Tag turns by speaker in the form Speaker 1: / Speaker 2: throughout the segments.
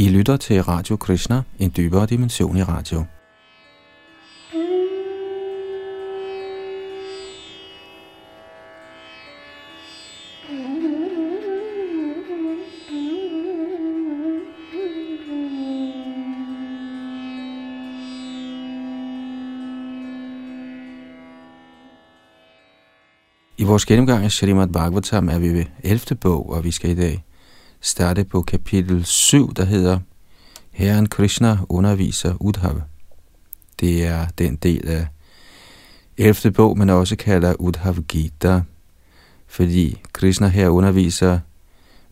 Speaker 1: I lytter til Radio Krishna, en dybere dimension i radio. I vores gennemgang af Srimad Bhagavatam er vi ved 11. bog, og vi skal i dag starte på kapitel 7, der hedder Herren Krishna underviser Udhav. Det er den del af 11. bog, man også kalder Udhav Gita, fordi Krishna her underviser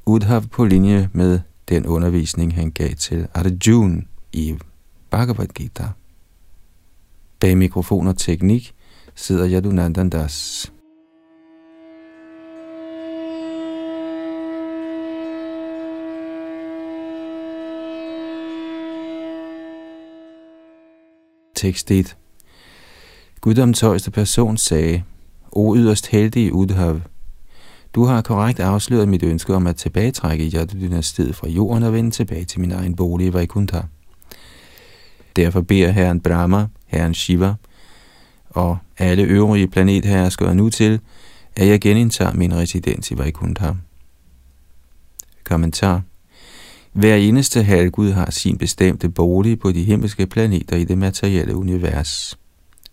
Speaker 1: Udhav på linje med den undervisning, han gav til Arjuna i Bhagavad Gita. Bag mikrofon og teknik sidder Yadunandandas. Das. Tekst 1. Guddoms højeste person sagde, O yderst heldige Udhav, du har korrekt afsløret mit ønske om at tilbagetrække Yadu-dynastiet fra jorden og vende tilbage til min egen bolig i Vaikuntha. Derfor beder herren Brahma, herren Shiva og alle øvrige planetherskere nu til, at jeg genindtager min residens i Vaikuntha. Kommentar hver eneste halvgud har sin bestemte bolig på de himmelske planeter i det materielle univers.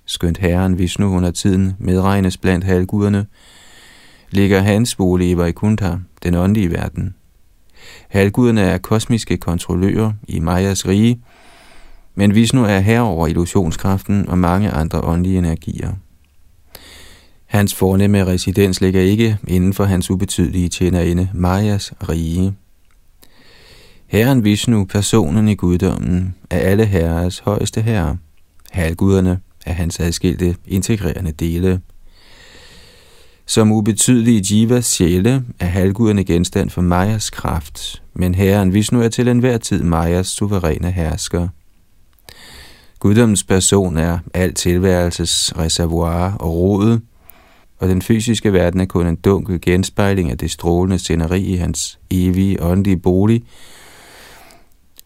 Speaker 1: Skønt herren Vishnu under tiden medregnes blandt halvguderne, ligger hans bolig i Vaikuntha, den åndelige verden. Halvguderne er kosmiske kontrollører i Majas rige, men Vishnu er herre over illusionskraften og mange andre åndelige energier. Hans fornemme residens ligger ikke inden for hans ubetydelige tjenerinde Majas rige. Herren Vishnu, personen i guddommen, er alle herres højeste herre. Halvguderne er hans adskilte integrerende dele. Som ubetydelige jivas sjæle er halvguderne genstand for Majas kraft, men herren Vishnu er til enhver tid Majas suveræne hersker. Guddommens person er al tilværelses reservoir og rodet, og den fysiske verden er kun en dunkel genspejling af det strålende sceneri i hans evige åndelige bolig,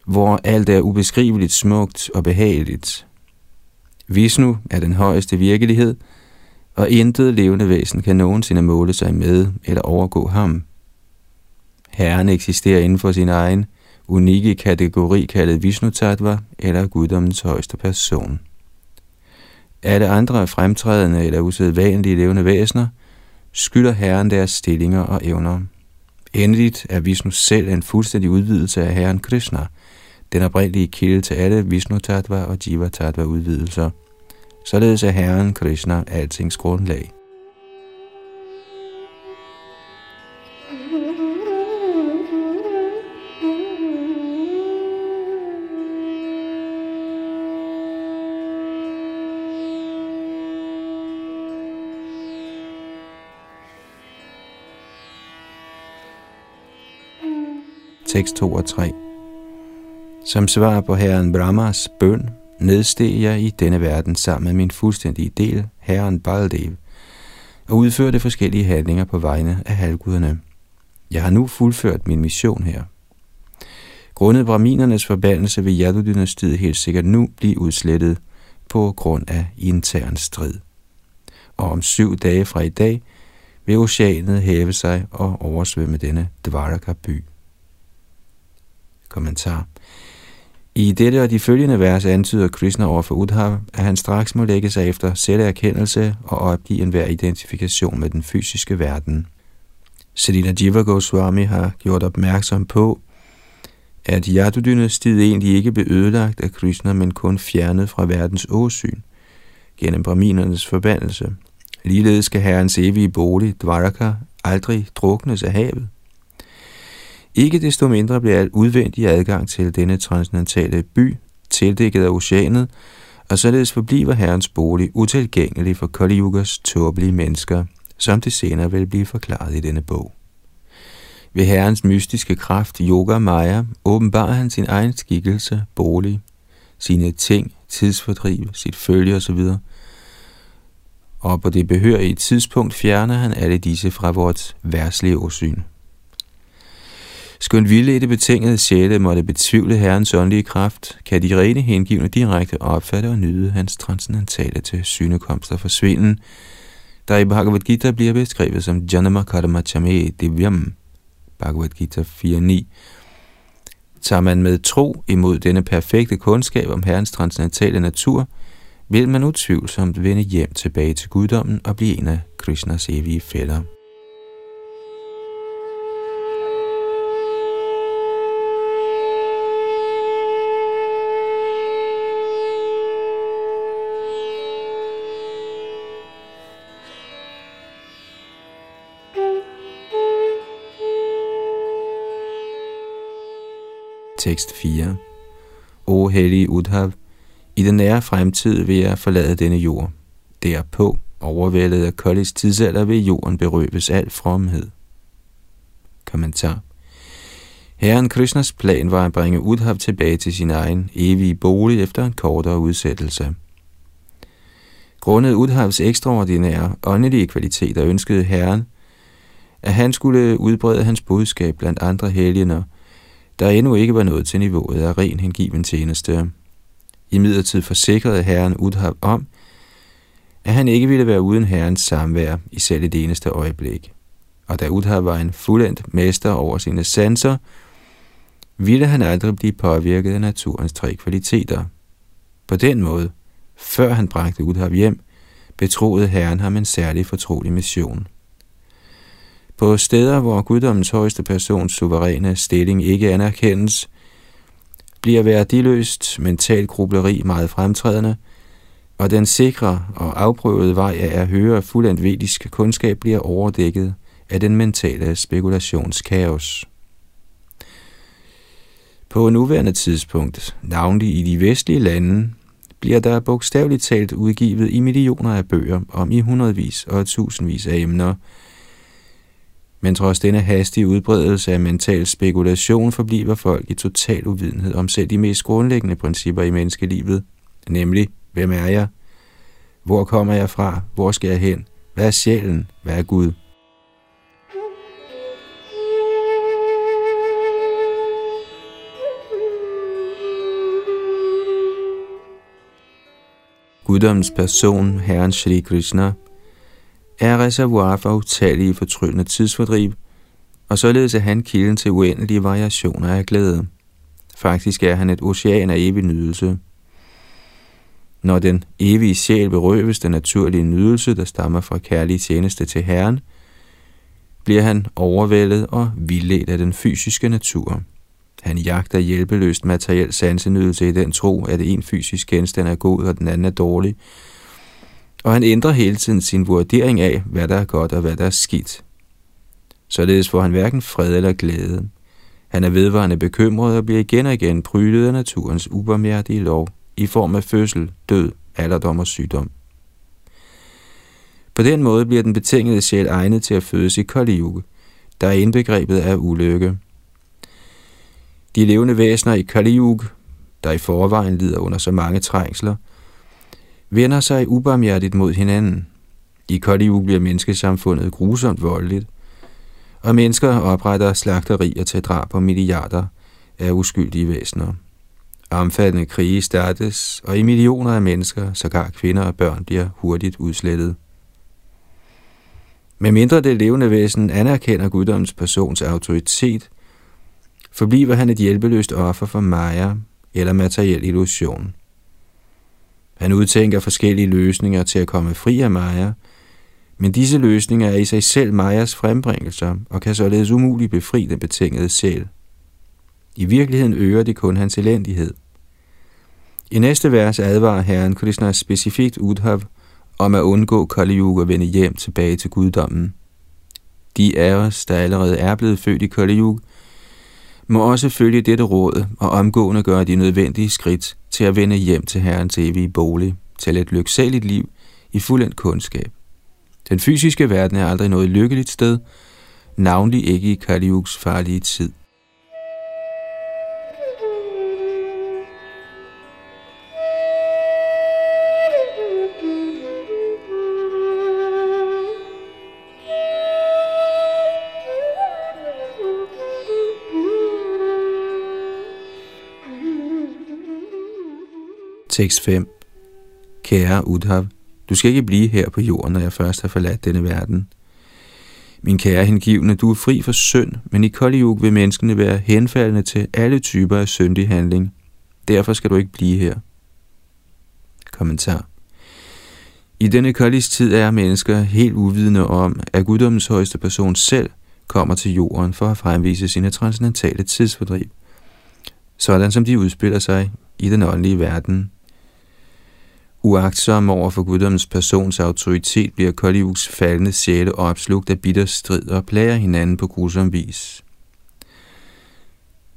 Speaker 1: hvor alt er ubeskriveligt smukt og behageligt. Vishnu er den højeste virkelighed, og intet levende væsen kan nogensinde måle sig med eller overgå ham. Herren eksisterer inden for sin egen unikke kategori kaldet Vishnu Tattva eller guddommens højeste person. Alle andre fremtrædende eller usædvanlige levende væsener skylder Herren deres stillinger og evner. Endeligt er Vishnu selv en fuldstændig udvidelse af Herren Krishna – den oprindelige kilde til alle Vishnu Tattva og Jiva Tattva udvidelser. Således er Herren Krishna altings grundlag. Tekst 2 og 3 som svar på herren Brahmas bøn, nedsteg jeg i denne verden sammen med min fuldstændige del, herren Baldev, og udførte forskellige handlinger på vegne af halvguderne. Jeg har nu fuldført min mission her. Grundet brahminernes forbandelse vil Yadu-dynastiet helt sikkert nu blive udslettet på grund af intern strid. Og om syv dage fra i dag vil oceanet hæve sig og oversvømme denne Dvaraka-by. Kommentar i dette og de følgende vers antyder Krishna over for Udhav, at han straks må lægge sig efter selverkendelse og opgive enhver identifikation med den fysiske verden. Selina Jiva Goswami har gjort opmærksom på, at Yadu-dynastiet egentlig ikke blev ødelagt af Krishna, men kun fjernet fra verdens åsyn gennem braminernes forbandelse. Ligeledes skal herrens evige bolig, Dvaraka, aldrig druknes af havet. Ikke desto mindre bliver al udvendig adgang til denne transcendentale by tildækket af oceanet, og således forbliver herrens bolig utilgængelig for Kali Yugas tåbelige mennesker, som det senere vil blive forklaret i denne bog. Ved herrens mystiske kraft, Yoga Maya, åbenbarer han sin egen skikkelse, bolig, sine ting, tidsfordriv, sit følge osv., og på det behørige tidspunkt fjerner han alle disse fra vores værtslige åsyn. Skønt det betingede sjæle måtte betvivle herrens åndelige kraft, kan de rene hengivne direkte opfatte og nyde hans transcendentale til synekomster forsvinden, der i Bhagavad Gita bliver beskrevet som Janama Karma Chame Divyam, Bhagavad Gita 4.9. Tager man med tro imod denne perfekte kundskab om Herrens transcendentale natur, vil man utvivlsomt vende hjem tilbage til guddommen og blive en af Krishnas evige fælder. Tekst 4 O hellige Udhav, i den nære fremtid vil jeg forlade denne jord. Derpå, overvældet af Kollis tidsalder, vil jorden berøves al fromhed. Kommentar Herren Krishnas plan var at bringe Udhav tilbage til sin egen evige bolig efter en kortere udsættelse. Grundet Udhavs ekstraordinære åndelige kvaliteter ønskede Herren, at han skulle udbrede hans budskab blandt andre helgener, der endnu ikke var nået til niveauet af ren hengiven tjeneste. I midlertid forsikrede herren Udhav om, at han ikke ville være uden herrens samvær i selv det eneste øjeblik. Og da Udhav var en fuldendt mester over sine sanser, ville han aldrig blive påvirket af naturens tre kvaliteter. På den måde, før han bragte Udhav hjem, betroede herren ham en særlig fortrolig mission. På steder, hvor guddommens højeste persons suveræne stilling ikke anerkendes, bliver værdiløst mental grubleri meget fremtrædende, og den sikre og afprøvede vej af at høre fuldendt vedisk kundskab bliver overdækket af den mentale spekulationskaos. På nuværende tidspunkt, navnlig i de vestlige lande, bliver der bogstaveligt talt udgivet i millioner af bøger om i hundredvis og tusindvis af emner, men trods denne hastige udbredelse af mental spekulation forbliver folk i total uvidenhed om selv de mest grundlæggende principper i menneskelivet, nemlig, hvem er jeg? Hvor kommer jeg fra? Hvor skal jeg hen? Hvad er sjælen? Hvad er Gud? Guddommens person, Herren Shri Krishna, er reservoir for utallige fortryllende tidsfordriv, og således er han kilden til uendelige variationer af glæde. Faktisk er han et ocean af evig nydelse. Når den evige sjæl berøves den naturlige nydelse, der stammer fra kærlig tjeneste til Herren, bliver han overvældet og vildledt af den fysiske natur. Han jagter hjælpeløst materiel sansenydelse i den tro, at en fysisk genstand er god og den anden er dårlig, og han ændrer hele tiden sin vurdering af, hvad der er godt og hvad der er skidt. Således får han hverken fred eller glæde. Han er vedvarende bekymret og bliver igen og igen prydet af naturens ubarmhjertige lov i form af fødsel, død, alderdom og sygdom. På den måde bliver den betingede sjæl egnet til at fødes i Kali Yuga, der er indbegrebet af ulykke. De levende væsener i Kali Yuga, der i forvejen lider under så mange trængsler – vender sig ubarmhjertigt mod hinanden. I Kali bliver menneskesamfundet grusomt voldeligt, og mennesker opretter slagterier til drab på milliarder af uskyldige væsener. Omfattende krige startes, og i millioner af mennesker, sågar kvinder og børn, bliver hurtigt udslettet. Med mindre det levende væsen anerkender guddommens persons autoritet, forbliver han et hjælpeløst offer for Maya eller materiel illusion. Han udtænker forskellige løsninger til at komme fri af Maja, men disse løsninger er i sig selv Majas frembringelser og kan således umuligt befri den betingede sjæl. I virkeligheden øger det kun hans elendighed. I næste vers advarer Herren Krishna specifikt Udhav om at undgå Kali Yuga og vende hjem tilbage til guddommen. De af os, der allerede er blevet født i Kali Yuga, må også følge dette råd og omgående gøre de nødvendige skridt til at vende hjem til Herrens evige bolig, til et lyksaligt liv i fuldendt kundskab. Den fysiske verden er aldrig noget lykkeligt sted, navnlig ikke i Kaliuks farlige tid. Tekst 5 Kære Udhav, du skal ikke blive her på jorden, når jeg først har forladt denne verden. Min kære hengivne, du er fri for synd, men i Kali vil menneskene være henfaldende til alle typer af syndig handling. Derfor skal du ikke blive her. Kommentar. I denne Kalis tid er mennesker helt uvidende om, at guddommens højeste person selv kommer til jorden for at fremvise sine transcendentale tidsfordriv, sådan som de udspiller sig i den åndelige verden. Uagtsom over for guddommens persons autoritet bliver Kaliuks faldende sjæle opslugt af bitter strid og plager hinanden på grusom vis.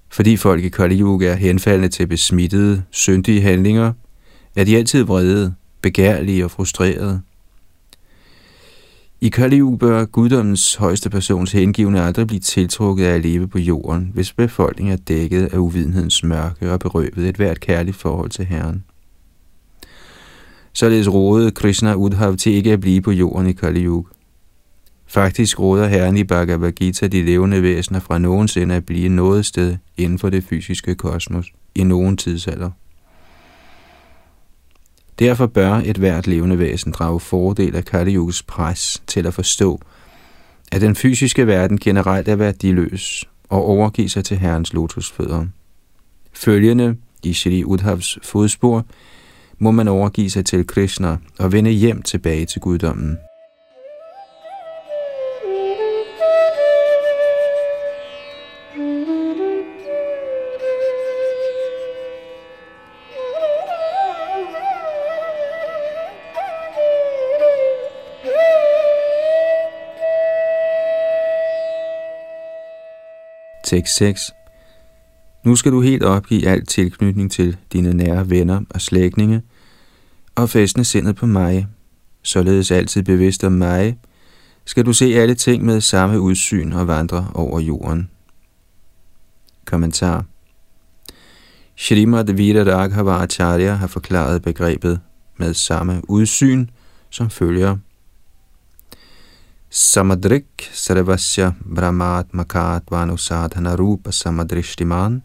Speaker 1: Fordi folk i Kaliuk er henfaldende til besmittede, syndige handlinger, er de altid vrede, begærlige og frustrerede. I Kaliug bør guddommens højeste persons hengivne aldrig blive tiltrukket af at leve på jorden, hvis befolkningen er dækket af uvidenhedens mørke og berøvet et hvert kærligt forhold til Herren. Således rådede Krishna Udhav til ikke at blive på jorden i Kali Yuga. Faktisk råder Herren i Bhagavad Gita de levende væsener fra nogensinde at blive noget sted inden for det fysiske kosmos i nogen tidsalder. Derfor bør et hvert levende væsen drage fordel af Kali Yugas pres til at forstå, at den fysiske verden generelt er værdiløs og overgive sig til Herrens lotusfødder. Følgende i Shri Udhavs fodspor må man overgive sig til Krishna og vende hjem tilbage til guddommen. Tekst 6 Nu skal du helt opgive al tilknytning til dine nære venner og slægtninge, og fæstne sindet på mig. Således altid bevidst om mig, skal du se alle ting med samme udsyn og vandre over jorden. Kommentar Shrimad Vidar Acharya har forklaret begrebet med samme udsyn, som følger – Samadrik Sarvasya Brahmat Makat Vanusadhana Rupa Samadrishtiman.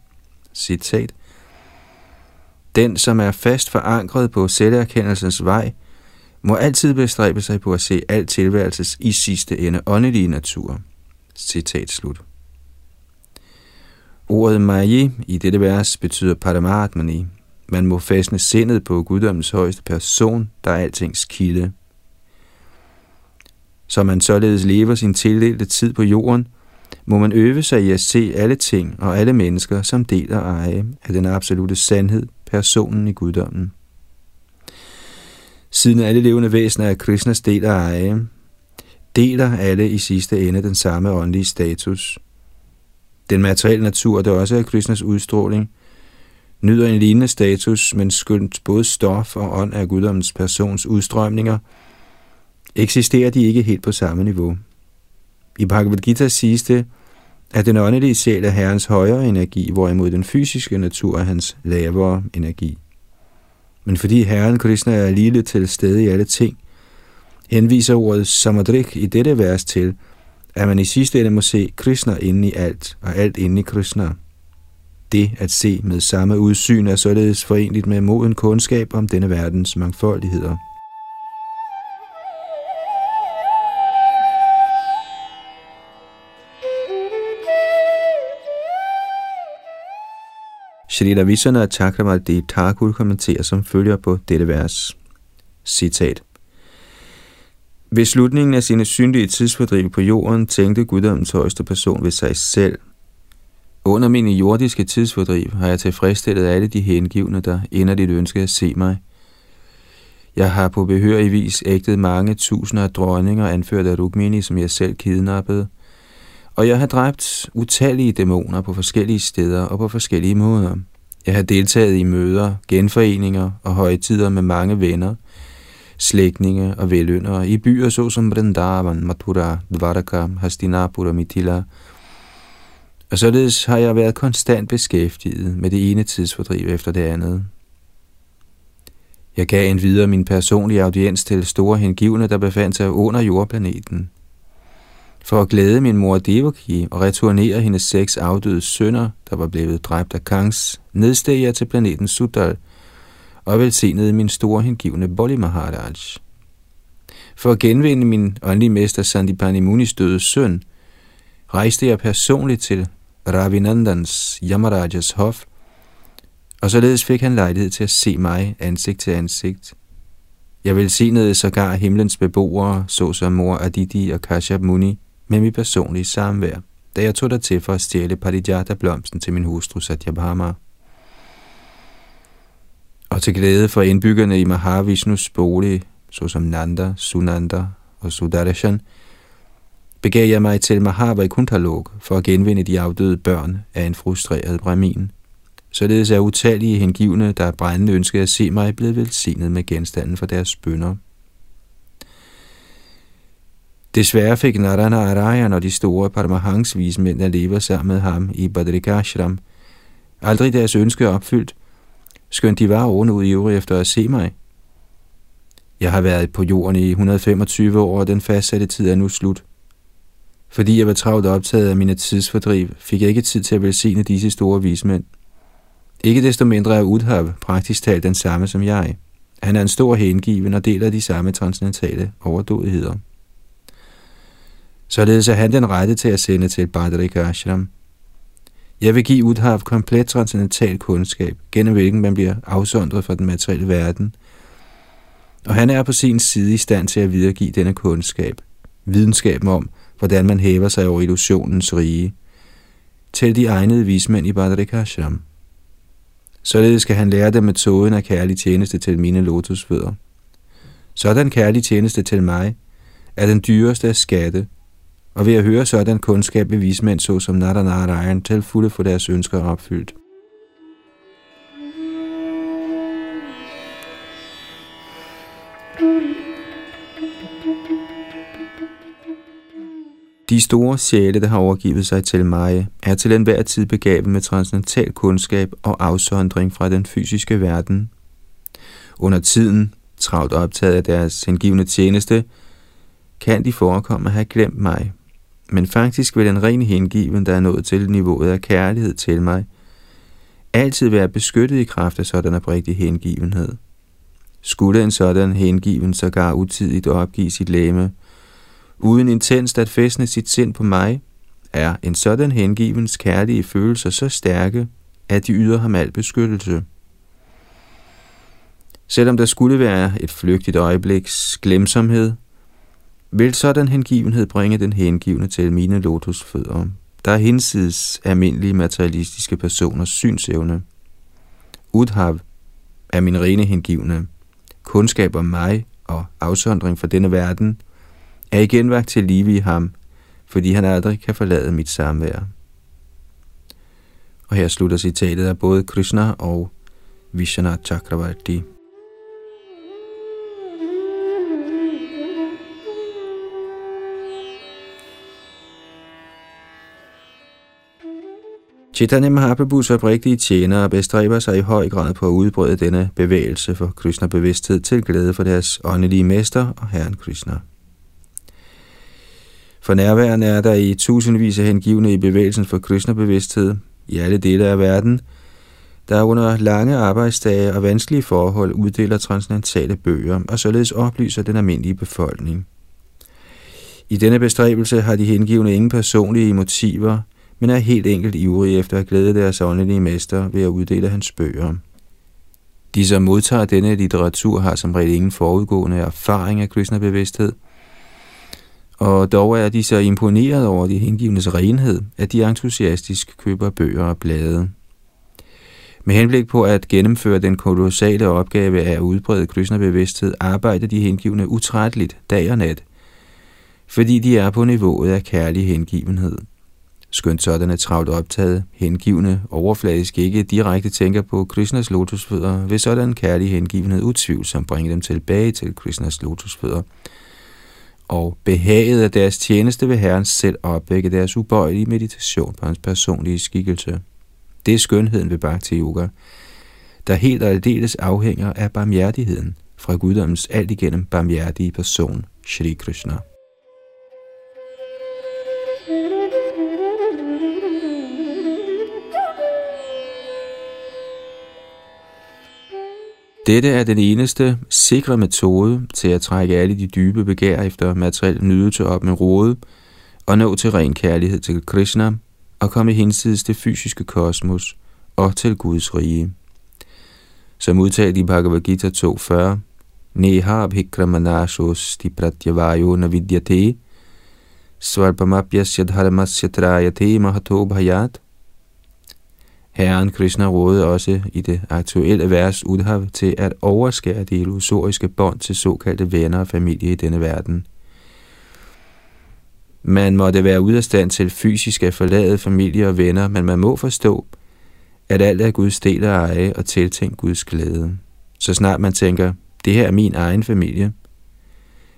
Speaker 1: Citat. Den, som er fast forankret på selverkendelsens vej, må altid bestræbe sig på at se al tilværelses i sidste ende åndelige natur. Citat slut. Ordet maji i dette vers betyder paramatmani. Man må fastne sindet på guddommens højeste person, der er altings kilde så man således lever sin tildelte tid på jorden, må man øve sig i at se alle ting og alle mennesker som del og eje af den absolute sandhed, personen i guddommen. Siden alle levende væsener er Krishnas del og eje, deler alle i sidste ende den samme åndelige status. Den materielle natur, der også er Krishnas udstråling, nyder en lignende status, men skyndt både stof og ånd af guddommens persons udstrømninger – eksisterer de ikke helt på samme niveau. I Bhagavad Gita siges det, at den åndelige sjæl er herrens højere energi, hvorimod den fysiske natur er hans lavere energi. Men fordi herren Krishna er lille til stede i alle ting, henviser ordet samadrik i dette vers til, at man i sidste ende må se Krishna inde i alt, og alt inde i Krishna. Det at se med samme udsyn er således forenligt med moden kundskab om denne verdens mangfoldigheder. Shri Ravishana Chakravarti Thakur kommenterer som følger på dette vers. Citat. Ved slutningen af sine syndige tidsfordriv på jorden, tænkte guddommens højeste person ved sig selv. Under mine jordiske tidsfordriv har jeg tilfredsstillet alle de hengivne, der inderligt ønskede at se mig. Jeg har på behørig vis ægtet mange tusinder af dronninger, anført af Rukmini, som jeg selv kidnappede, og jeg har dræbt utallige dæmoner på forskellige steder og på forskellige måder. Jeg har deltaget i møder, genforeninger og højtider med mange venner, slægtninge og veløndere i byer såsom Vrindavan, Mathura, Dvaraka, Hastinapur og Mithila. Og således har jeg været konstant beskæftiget med det ene tidsfordriv efter det andet. Jeg gav en videre min personlige audiens til store hengivne, der befandt sig under jordplaneten – for at glæde min mor Devaki og returnere hendes seks afdøde sønner, der var blevet dræbt af Kangs, nedsteg jeg til planeten Sudal og velsignede min store hengivne Bolli Maharaj. For at genvinde min åndelige mester Sandipani Munis døde søn, rejste jeg personligt til Ravinandans Yamarajas hof, og således fik han lejlighed til at se mig ansigt til ansigt. Jeg velsignede sågar himlens beboere, såsom mor Aditi og Kashyap Muni, med mit personlige samvær, da jeg tog der til for at stjæle Parijata-blomsten til min hustru Satyabhama. Og til glæde for indbyggerne i Mahavishnus bolig, såsom Nanda, Sunanda og Sudarshan, begav jeg mig til Mahavaikunthalok for at genvinde de afdøde børn af en frustreret brahmin. Således er utallige hengivne, der brændende ønskede at se mig, blevet velsignet med genstanden for deres bønder. Desværre fik Narana Arayan og de store Paramahans vismænd, der lever sammen med ham i Badrikashram, aldrig deres ønske opfyldt, skønt de var ovenud i efter at se mig. Jeg har været på jorden i 125 år, og den fastsatte tid er nu slut. Fordi jeg var travlt optaget af mine tidsfordriv, fik jeg ikke tid til at velsigne disse store vismænd. Ikke desto mindre er Udhav praktisk talt den samme som jeg. Han er en stor hengiven og deler de samme transcendentale overdådigheder. Således er han den rette til at sende til Badrika Ashram. Jeg vil give Udhav komplet transcendental kundskab, gennem hvilken man bliver afsondret fra den materielle verden. Og han er på sin side i stand til at videregive denne kundskab, videnskaben om, hvordan man hæver sig over illusionens rige, til de egnede vismænd i Badrika Ashram. Således skal han lære dem metoden af kærlig tjeneste til mine lotusfødder. Sådan kærlig tjeneste til mig er den dyreste af skatte, og ved at høre sådan kundskab vil vismænd såsom Natanarayan til fulde få deres ønsker opfyldt. De store sjæle, der har overgivet sig til mig, er til enhver tid begavet med transcendental kundskab og afsondring fra den fysiske verden. Under tiden, travlt optaget af deres hengivende tjeneste, kan de forekomme at have glemt mig. Men faktisk vil en ren hengiven, der er nået til niveauet af kærlighed til mig, altid være beskyttet i kraft af sådan oprigtig hengivenhed. Skulle en sådan hengiven sågar utidigt opgive sit læme, uden intenst at fæstne sit sind på mig, er en sådan hengivens kærlige følelser så stærke, at de yder ham al beskyttelse. Selvom der skulle være et flygtigt øjebliks glemsomhed, vil sådan hengivenhed bringe den hengivne til mine lotusfødder, der er hinsides almindelige materialistiske personers synsevne. Udhav er min rene hengivne. Kundskab om mig og afsondring fra denne verden er igen vagt til live i ham, fordi han aldrig kan forlade mit samvær. Og her slutter citatet af både Krishna og Vishnu Chakravarti. Chaitanya Mahaprabhus oprigtige tjenere bestræber sig i høj grad på at udbrede denne bevægelse for Krishna-bevidsthed til glæde for deres åndelige mester og Herren Krishna. For nærværende er der i tusindvis af hengivne i bevægelsen for Krishna-bevidsthed i alle dele af verden, der under lange arbejdsdage og vanskelige forhold uddeler transcendentale bøger og således oplyser den almindelige befolkning. I denne bestræbelse har de hengivne ingen personlige motiver, men er helt enkelt ivrige efter at glæde deres åndelige mester ved at uddele hans bøger. De, som modtager denne litteratur, har som regel ingen forudgående erfaring af Krishna-bevidsthed, og dog er de så imponeret over de hengivnes renhed, at de entusiastisk køber bøger og blade. Med henblik på at gennemføre den kolossale opgave af at udbrede Krishna-bevidsthed, arbejder de hengivne utrætteligt dag og nat, fordi de er på niveauet af kærlig hengivenhed. Skønt sådanne travlt optaget, hengivne, overfladisk ikke direkte tænker på Krishnas lotusfødder, vil sådan kærlig hengivenhed utvivlsomt bringe dem tilbage til Krishnas lotusfødder. Og behaget af deres tjeneste vil Herren selv opvække deres ubøjelige meditation på hans personlige skikkelse. Det er skønheden ved Bhakti Yoga, der helt og aldeles afhænger af barmhjertigheden fra guddommens alt igennem barmhjertige person, Shri Krishna. Dette er den eneste sikre metode til at trække alle de dybe begær efter materiel nydelse op med rode og nå til ren kærlighed til Krishna og komme hinsides det fysiske kosmos og til Guds rige. Som udtalt i Bhagavad Gita 2.40, Neha bhikramanashos di pratyavayo navidyate, svarpamapyasya dharmasya trayate mahato bhayat. Herren Krishna rådede også i det aktuelle vers Udhav til at overskære de illusoriske bånd til såkaldte venner og familie i denne verden. Man måtte være ude af stand til fysisk at forlade familie og venner, men man må forstå, at alt er Guds del og eje og tiltænkt Guds glæde. Så snart man tænker, det her er min egen familie,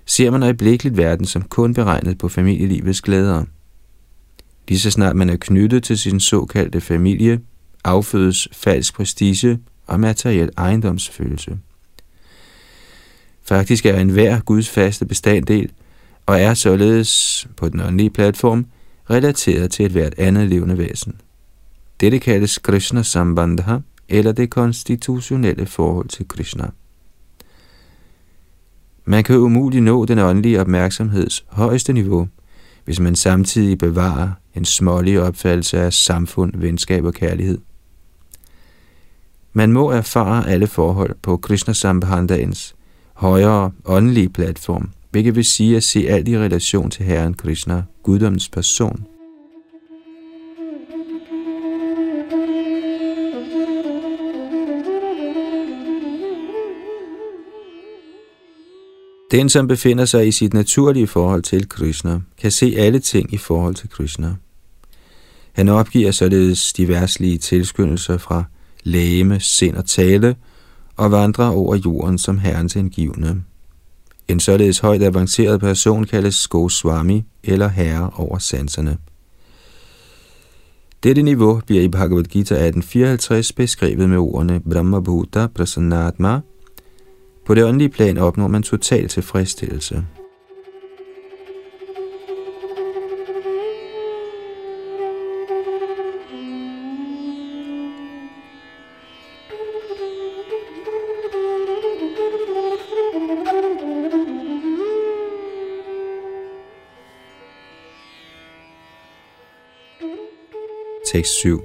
Speaker 1: ser man øjeblikkeligt verden som kun beregnet på familielivets glæder. Lige så snart man er knyttet til sin såkaldte familie, affødes falsk prestige og materiel ejendomsfølelse. Faktisk er enhver Guds faste bestanddel, og er således på den åndelige platform relateret til et hvert andet levende væsen. Dette kaldes Krishna Sambandha, eller det konstitutionelle forhold til Krishna. Man kan umuligt nå den åndelige opmærksomheds højeste niveau, hvis man samtidig bevarer en smålig opfattelse af samfund, venskab og kærlighed. Man må erfare alle forhold på Krishna Sambhandaens højere åndelige platform, hvilket vil sige at se alt i relation til Herren Krishna, guddommens person. Den, som befinder sig i sit naturlige forhold til Krishna, kan se alle ting i forhold til Krishna. Han opgiver således de værslige tilskyndelser fra lægeme, sind og tale, og vandre over jorden som herrens indgivende. En således højt avanceret person kaldes Goswami eller herre over sanserne. Dette niveau bliver i Bhagavad Gita 1854 beskrevet med ordene Brahma Bhuta Prasannatma. På det åndelige plan opnår man total tilfredsstillelse. Tekst 7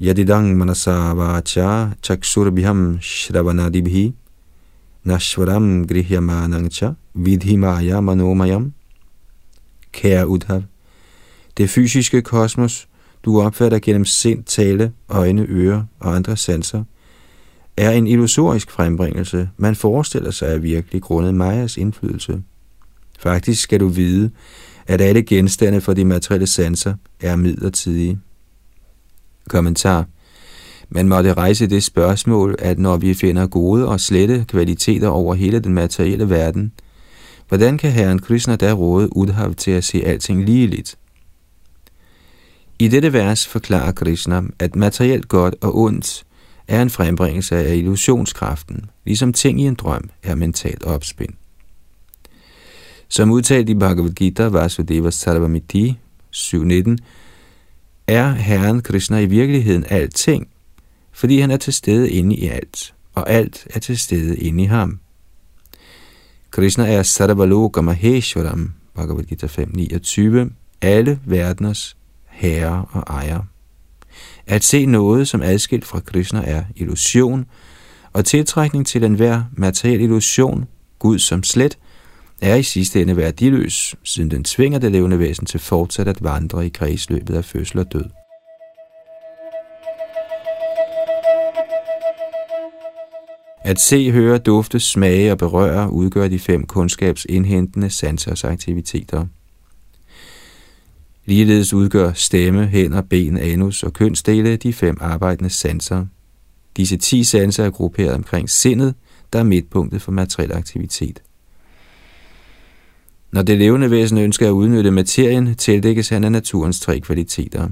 Speaker 1: Yadidang manasa vacha biham shravanadibhi nashvaram grihyamanangcha vidhimaya manomayam. Kære Udhav, det fysiske kosmos, du opfatter gennem sind, tale, øjne, ører og andre sanser, er en illusorisk frembringelse, man forestiller sig er virkelig grundet Majas indflydelse. Faktisk skal du vide, at alle genstande for de materielle sanser er midlertidige. Kommentar. Man måtte rejse det spørgsmål, at når vi finder gode og slette kvaliteter over hele den materielle verden, hvordan kan Herren Krishna da råde Udhav til at se alting ligeligt? I dette vers forklarer Krishna, at materielt godt og ondt er en frembringelse af illusionskraften, ligesom ting i en drøm er mentalt opspind. Som udtalt i Bhagavad Gita, Vasudeva Sarvamiti 7.19, er Herren Krishna i virkeligheden alting, fordi han er til stede inde i alt, og alt er til stede inde i ham. Krishna er Sarvaloka Maheshwaram, Bhagavad Gita 5.29, alle verdeners herre og ejer. At se noget som adskilt fra Krishna er illusion, og tiltrækning til enhver materiel illusion, Gud som slet, er i sidste ende værdiløs, siden den tvinger det levende væsen til fortsat at vandre i kredsløbet af fødsel og død. At se, høre, dufte, smage og berøre udgør de fem kundskabsindhentende sansers aktiviteter. Ligeledes udgør stemme, hænder, ben, anus og kønsdele de fem arbejdende sanser. Disse ti sanser er grupperet omkring sindet, der er midtpunktet for materiel aktivitet. Når det levende væsen ønsker at udnytte materien, tildækkes han af naturens tre kvaliteter.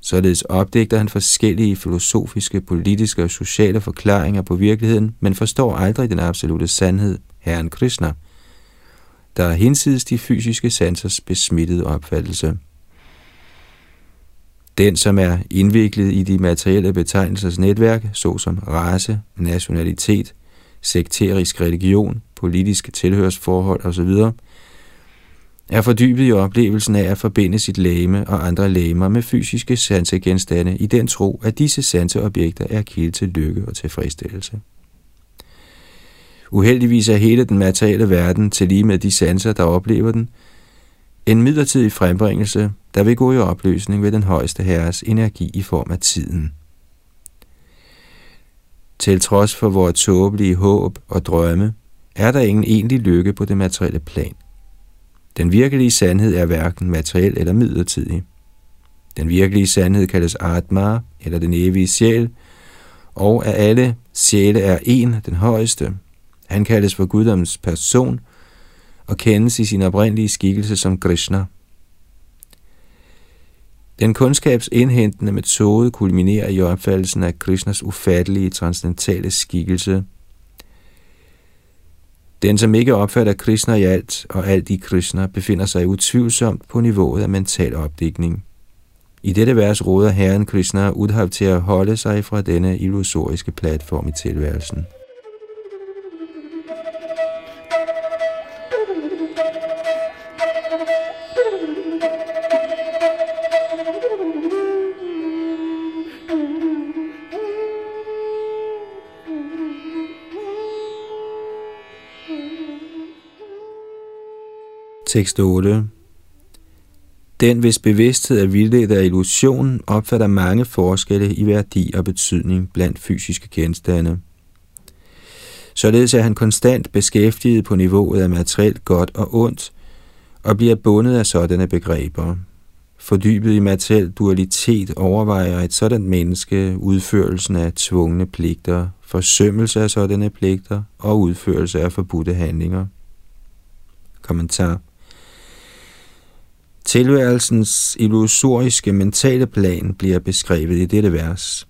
Speaker 1: Således opdægter han forskellige filosofiske, politiske og sociale forklaringer på virkeligheden, men forstår aldrig den absolute sandhed, Herren Krishna, der er hinsides de fysiske sansers besmittede opfattelse. Den, som er indviklet i de materielle betegnelsers netværk, såsom race, nationalitet, sekterisk religion, politiske tilhørsforhold osv., er fordybet i oplevelsen af at forbinde sit læme og andre læmer med fysiske sansegenstande i den tro, at disse sanseobjekter er kilde til lykke og tilfredsstillelse. Uheldigvis er hele den materielle verden til lige med de sanser, der oplever den, en midlertidig frembringelse, der vil gå i opløsning ved den højeste herres energi i form af tiden. Til trods for vores tåbelige håb og drømme, er der ingen egentlig lykke på det materielle plan. Den virkelige sandhed er hverken materiel eller midlertidig. Den virkelige sandhed kaldes Atma, eller den evige sjæl, og af alle sjæle er en, den højeste. Han kaldes for guddoms person og kendes i sin oprindelige skikkelse som Krishna. Den kundskabsindhentende metode kulminerer i opfattelsen af Krishnas ufattelige transcendentale skikkelse. Den, som ikke opfatter Krishna i alt, og alt i Krishna, befinder sig utvivlsomt på niveauet af mental opdækning. I dette vers råder Herren Krishna Udhav til at holde sig fra denne illusoriske platform i tilværelsen. Tekst 8 Den, hvis bevidsthed er vildledt af illusion, opfatter mange forskelle i værdi og betydning blandt fysiske genstande. Således er han konstant beskæftiget på niveauet af materielt godt og ondt, og bliver bundet af sådanne begreber. Fordybet i materiel dualitet overvejer et sådan menneske udførelsen af tvungne pligter, forsømmelse af sådanne pligter og udførelse af forbudte handlinger. Kommentar Tilværelsens illusoriske mentale plan bliver beskrevet i dette vers.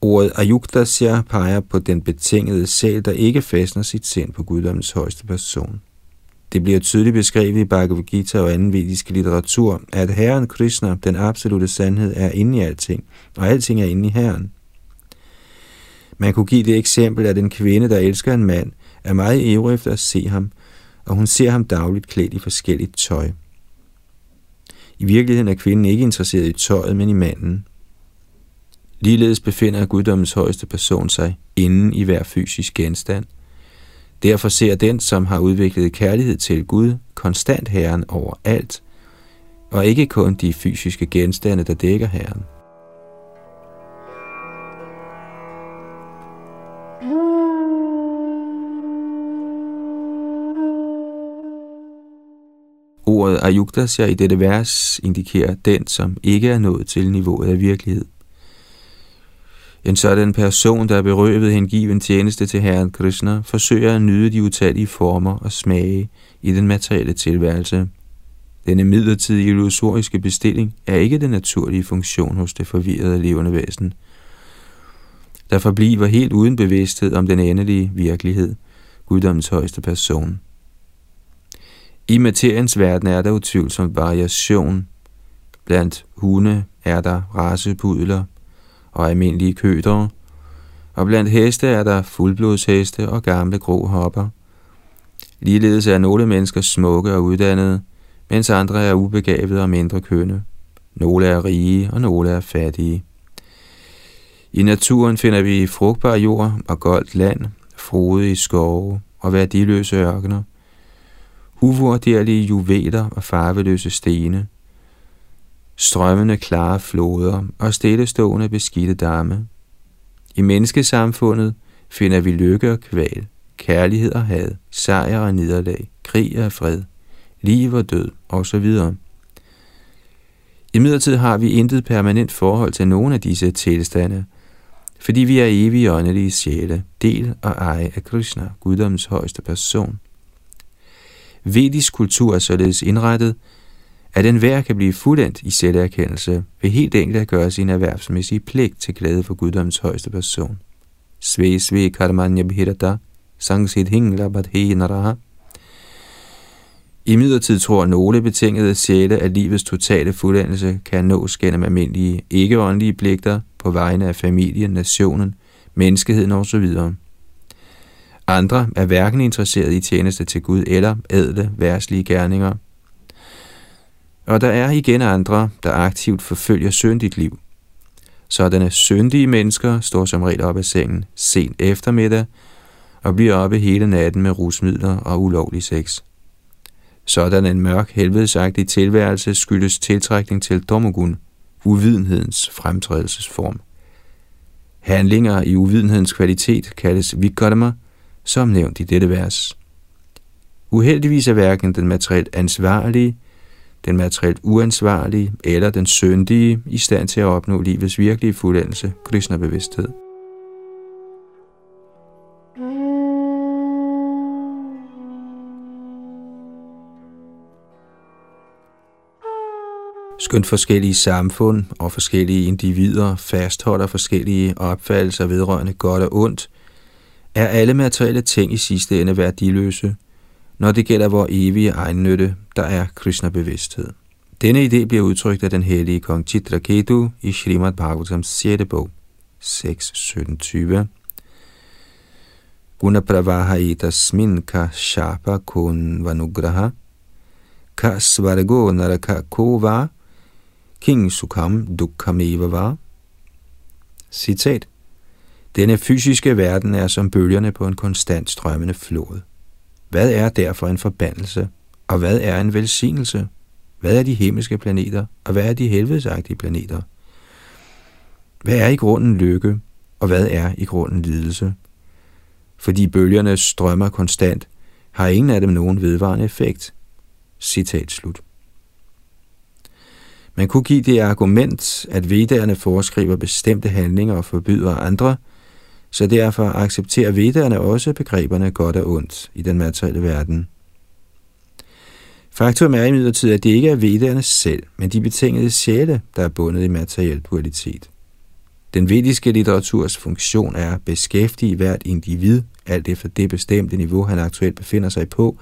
Speaker 1: Ordet Ayukdasya peger på den betingede sjæl, der ikke fastner sit sind på guddommens højeste person. Det bliver tydeligt beskrevet i Bhagavad Gita og anden vedisk litteratur, at Herren Krishna, den absolute sandhed, er inde i alting, og alting er inde i Herren. Man kunne give det eksempel, at en kvinde, der elsker en mand, er meget ivrig efter at se ham, og hun ser ham dagligt klædt i forskelligt tøj. I virkeligheden er kvinden ikke interesseret i tøjet, men i manden. Ligeledes befinder guddommens højeste person sig inden i hver fysisk genstand. Derfor ser den, som har udviklet kærlighed til Gud, konstant Herren over alt, og ikke kun de fysiske genstande, der dækker Herren. Ordet ayuktasya i dette vers indikerer den, som ikke er nået til niveauet af virkelighed. En sådan person, der er berøvet hengiven tjeneste til Herren Krishna, forsøger at nyde de utallige former og smage i den materielle tilværelse. Denne midlertidige illusoriske bestilling er ikke den naturlige funktion hos det forvirrede levende væsen, der forbliver helt uden bevidsthed om den endelige virkelighed, guddommens højeste person. I materiens verden er der utvivlsom variation. Blandt hunde er der rasepudler og almindelige kødere, og blandt heste er der fuldblodsheste og gamle grå hopper. Ligeledes er nogle mennesker smukke og uddannede, mens andre er ubegavede og mindre kønne. Nogle er rige, og nogle er fattige. I naturen finder vi frugtbar jord og goldt land, frodige skove og værdiløse ørkener – uvurderlige juveler og farveløse stene, strømmende klare floder og stillestående beskidte damme. I menneskesamfundet finder vi lykke og kval, kærlighed og had, sejr og nederlag, krig og fred, liv og død osv. I midlertid har vi intet permanent forhold til nogen af disse tilstande, fordi vi er evige åndelige sjæle, del og eje af Krishna, guddommens højeste person. Vedisk kultur er således indrettet, at enhver kan blive fuldendt i selverkendelse ved helt enkelt at gøre sin erhvervsmæssige pligt til glæde for guddoms højeste person. Sve sve karmanya bhirata, sangsit hingla badhe naraha. I midlertid tror nogle betingede sjæle, at livets totale fuldendelse kan nås gennem almindelige ikke-åndelige pligter på vegne af familien, nationen, menneskeheden osv. Andre er hverken interesseret i tjeneste til Gud eller ædle, værslige gerninger. Og der er igen andre, der aktivt forfølger syndigt liv. Sådanne syndige mennesker står som regel op af sengen sent eftermiddag og bliver oppe hele natten med rusmidler og ulovlig sex. Sådan en mørk, helvedesagtig tilværelse skyldes tiltrækning til domogun, uvidenhedens fremtrædelsesform. Handlinger i uvidenhedens kvalitet kaldes vikarma, som nævnt i dette vers. Uheldigvis er hverken den materielt ansvarlige, den materielt uansvarlige eller den syndige i stand til at opnå livets virkelige fuldendelse, Krishna-bevidsthed. Skønt forskellige samfund og forskellige individer fastholder forskellige opfattelser vedrørende godt og ondt, er alle materielle ting i sidste ende værdiløse, når det gælder vor evige egennytte, der er Krishna-bevidsthed. Denne idé bliver udtrykt af den hellige kong Chitraketu i Srimad Bhagavatams 6. bog, 6.17.20. Guna pravaha etasmin ka shapa kun vanugraha ka svargo naraka kova king sukam dukhameva var. Citat. Denne fysiske verden er som bølgerne på en konstant strømmende flod. Hvad er derfor en forbandelse, og hvad er en velsignelse? Hvad er de himmelske planeter, og hvad er de helvedesagtige planeter? Hvad er i grunden lykke, og hvad er i grunden lidelse? Fordi bølgerne strømmer konstant, har ingen af dem nogen vedvarende effekt. Citat slut. Man kunne give det argument, at vedderne foreskriver bestemte handlinger og forbyder andre, så derfor accepterer vedderne også begreberne godt og ondt i den materielle verden. Faktum er imidlertid, at det ikke er vedderne selv, men de betingede sjæle, der er bundet i materiel dualitet. Den vediske litteraturs funktion er at beskæftige hvert individ, alt efter det bestemte niveau, han aktuelt befinder sig på,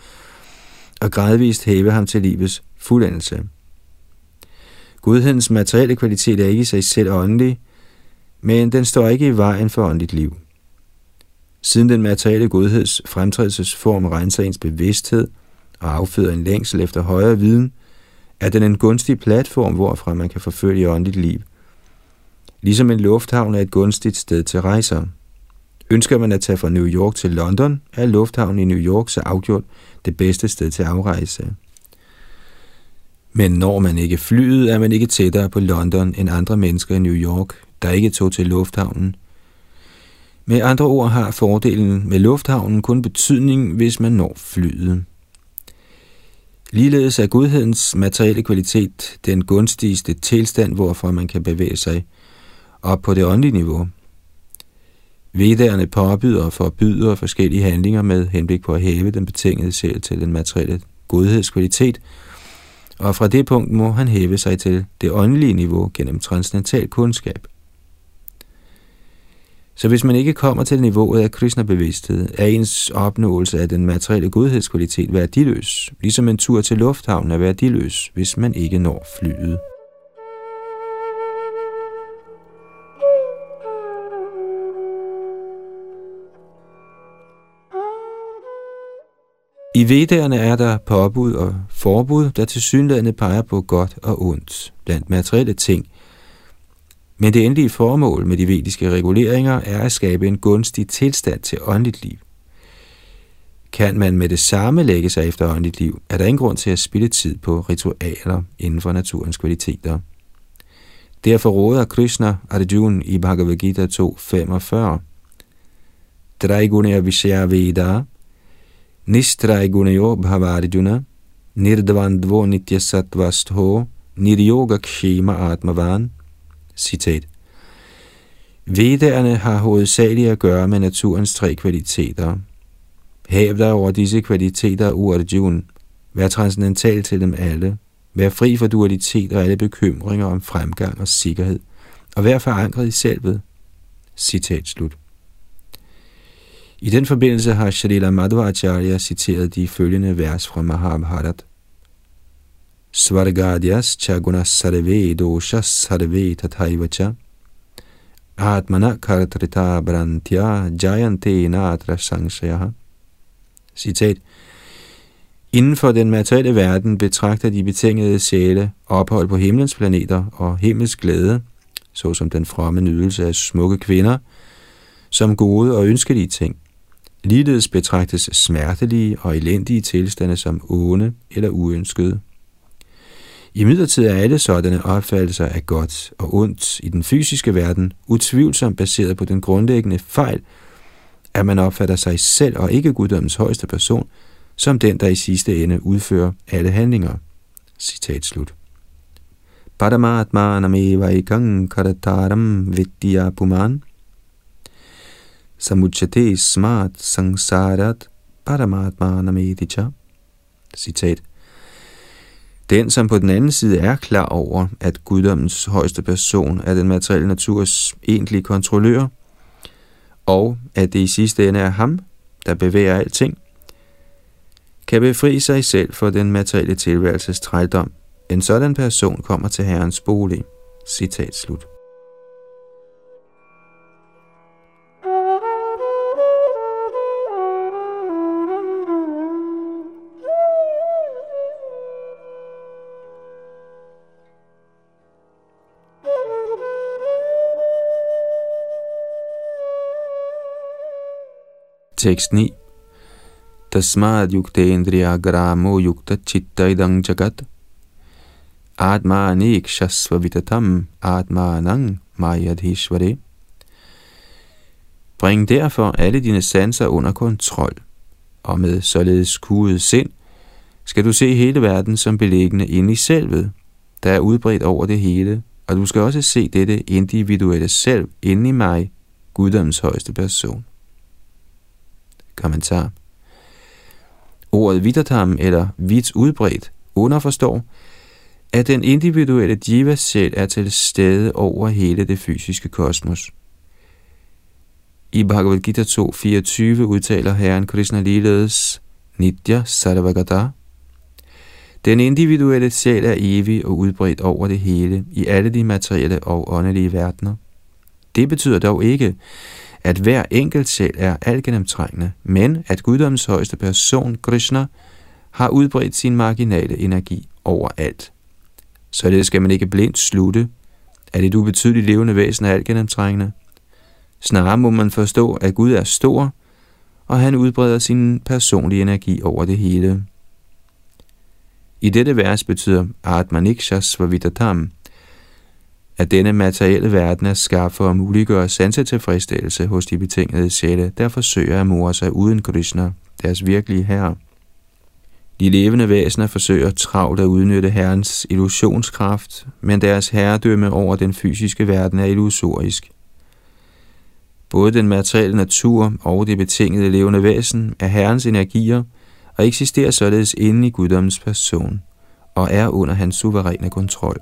Speaker 1: og gradvist hæve ham til livets fuldendelse. Gudhedens materielle kvalitet er ikke i sig selv åndelig, men den står ikke i vejen for åndeligt liv. Siden den materielle godheds fremtrædelsesform renser ens bevidsthed og afføder en længsel efter højere viden, er den en gunstig platform, hvorfra man kan forfølge åndeligt liv. Ligesom en lufthavn er et gunstigt sted til rejser. Ønsker man at tage fra New York til London, er lufthavnen i New York så afgjort det bedste sted til afrejse. Men når man ikke flyet, er man ikke tættere på London end andre mennesker i New York, der ikke tog til lufthavnen. Med andre ord har fordelen med lufthavnen kun betydning, hvis man når flyet. Ligeledes er godhedens materielle kvalitet den gunstigste tilstand, hvorfra man kan bevæge sig op på det åndelige niveau. Vedderne påbyder og forbyder forskellige handlinger med henblik på at hæve den betingede selv til den materielle godhedskvalitet, og fra det punkt må han hæve sig til det åndelige niveau gennem transcendental kundskab. Så hvis man ikke kommer til niveauet af Krishna-bevidsthed, er ens opnåelse af den materielle godhedskvalitet værdiløs, ligesom en tur til lufthavnen er værdiløs, hvis man ikke når flyet. I vedderne er der påbud og forbud, der til synlædende peger på godt og ondt blandt materielle ting. Men det endelige formål med de vediske reguleringer er at skabe en gunstig tilstand til åndeligt liv. Kan man med det samme lægge sig efter åndeligt liv, er der ingen grund til at spille tid på ritualer inden for naturens kvaliteter. Derfor råder Krishna Arjuna i Bhagavad Gita 2.45. Traiguna Vishya Veda Nistraigunayo bhavarjuna, nirdvandvo nityasatvastho, niryoga kshema atmavan. Citat. Vedderne har hovedsageligt at gøre med naturens tre kvaliteter. Hav dig over disse kvaliteter, Urjun. Vær transcendental til dem alle. Vær fri for dualitet og alle bekymringer om fremgang og sikkerhed. Og vær forankret i selvet. Citat slut. I den forbindelse har Shalila Madhvacharya citeret de følgende vers fra Mahabharat Svargadyas chaguna sarve doshas sarve tathaivacha Atmana kartrita brantya jayante natra sangshaya. Citat. Inden for den materielle verden betragter de betingede sjæle ophold på himlens planeter og himmelsk glæde, såsom den fromme nydelse af smukke kvinder, som gode og ønskelige ting. Ligeledes betragtes smertelige og elendige tilstande som onde eller uønskede. I midlertid er alle sådanne opfattelser af godt og ondt i den fysiske verden utvivlsomt baseret på den grundlæggende fejl, at man opfatter sig selv og ikke guddommens højeste person som den, der i sidste ende udfører alle handlinger. Citat slut. Paramatmanameva ikang karataram vidya puman samuchate smart sangsarat paramatmanamedicha. Citat. Den, som på den anden side er klar over, at guddommens højeste person er den materielle naturs egentlige kontrollør, og at det i sidste ende er ham, der bevæger alting, kan befri sig selv for den materielle tilværelses trældom. En sådan person kommer til Herrens bolig. Citat slut. Tekst 9. Tasmad yuktendriya gramo yukta chitta idang jagat Atma anik shasva atma anang mayadhishvare Bring derfor alle dine sanser under kontrol, og med således kuget sind, skal du se hele verden som beliggende inde i selvet, der er udbredt over det hele, og du skal også se dette individuelle selv inde i mig, guddoms højeste person. Kommentar. Ordet vidatam eller vidt udbredt underforstår, at den individuelle jiva selv er til stede over hele det fysiske kosmos. I Bhagavad Gita 2.24 udtaler Herren Krishna ligeledes Nitya Sarvagata. Den individuelle sjæl er evig og udbredt over det hele i alle de materielle og åndelige verdener. Det betyder dog ikke, at hver enkelt sjæl er algennemtrængende, men at guddommens højeste person, Krishna, har udbredt sin marginale energi overalt. Således skal man ikke blindt slutte, at et ubetydeligt levende væsen er algennemtrængende. Snarere må man forstå, at Gud er stor, og han udbreder sin personlige energi over det hele. I dette vers betyder Atmanikshas Svavitatam, at denne materielle verden er skabt for at muliggøre sansetilfredsstillelse hos de betingede sjæle, der forsøger at more sig uden Krishna, deres virkelige herre. De levende væsener forsøger travlt at udnytte herrens illusionskraft, men deres herredømme over den fysiske verden er illusorisk. Både den materielle natur og det betingede levende væsen er herrens energier og eksisterer således inde i guddommens person og er under hans suveræne kontrol.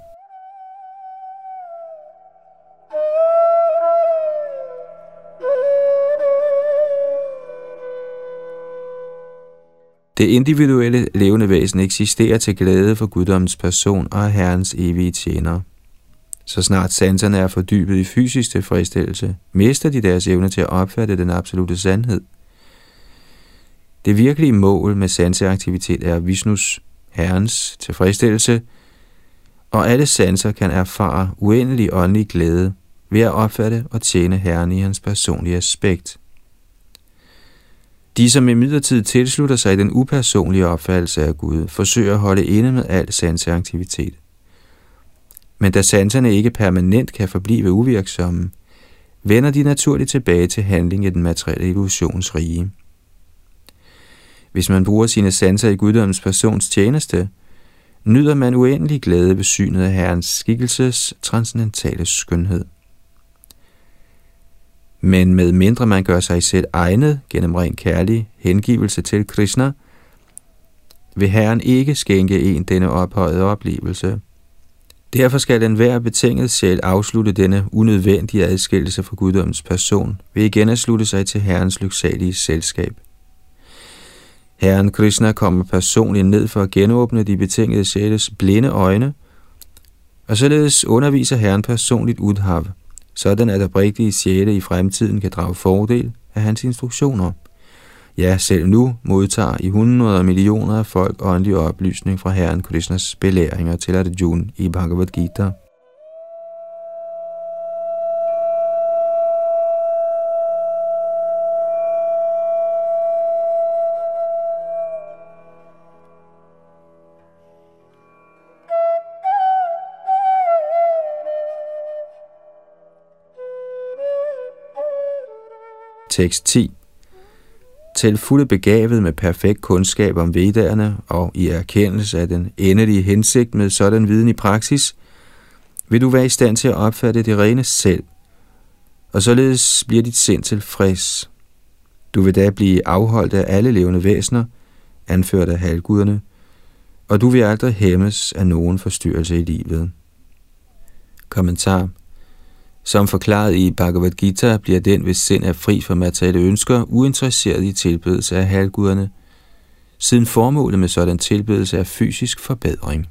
Speaker 1: Det individuelle levende væsen eksisterer til glæde for guddommens person og Herrens evige tjenere. Så snart sanserne er fordybet i fysisk tilfredsstillelse, mister de deres evne til at opfatte den absolute sandhed. Det virkelige mål med sanseaktivitet er Vishnus, Herrens tilfredsstillelse, og alle sanser kan erfare uendelig åndelig glæde ved at opfatte og tjene Herren i hans personlige aspekt – de, som imidlertid tilslutter sig den upersonlige opfattelse af Gud, forsøger at holde inde med al sanseaktivitet. Men da sanserne ikke permanent kan forblive uvirksomme, vender de naturligt tilbage til handling i den materielle illusionsrige. Hvis man bruger sine sanser i guddommens persons tjeneste, nyder man uendelig glæde ved synet af Herrens skikkelses transcendentale skønhed. Men med mindre man gør sig selv egnet gennem ren kærlig hengivelse til Krishna, vil Herren ikke skænke en denne ophøjede oplevelse. Derfor skal den hver betinget sjæl afslutte denne unødvendige adskillelse fra guddommens person ved igen at slutte sig til Herrens lyksalige selskab. Herren Krishna kommer personligt ned for at genåbne de betingede sjæles blinde øjne, og således underviser Herren personligt Udhav, sådan at oprigtige sjæle i fremtiden kan drage fordel af hans instruktioner. Ja, selv nu modtager i hundrede millioner af folk åndelig oplysning fra Herren Krishnas belæringer til Arjuna i Bhagavad Gita. Tekst 10 Til fulde begavet med perfekt kundskab om vedderne og i erkendelse af den endelige hensigt med sådan viden i praksis, vil du være i stand til at opfatte det rene selv, og således bliver dit sind tilfreds. Du vil da blive afholdt af alle levende væsener, anført af halvguderne, og du vil aldrig hæmmes af nogen forstyrrelse i livet. Kommentar som forklaret i Bhagavad Gita bliver den, hvis sind er fri for materielle ønsker, uinteresseret i tilbedelse af halvguderne, siden formålet med sådan tilbedelse er fysisk forbedring.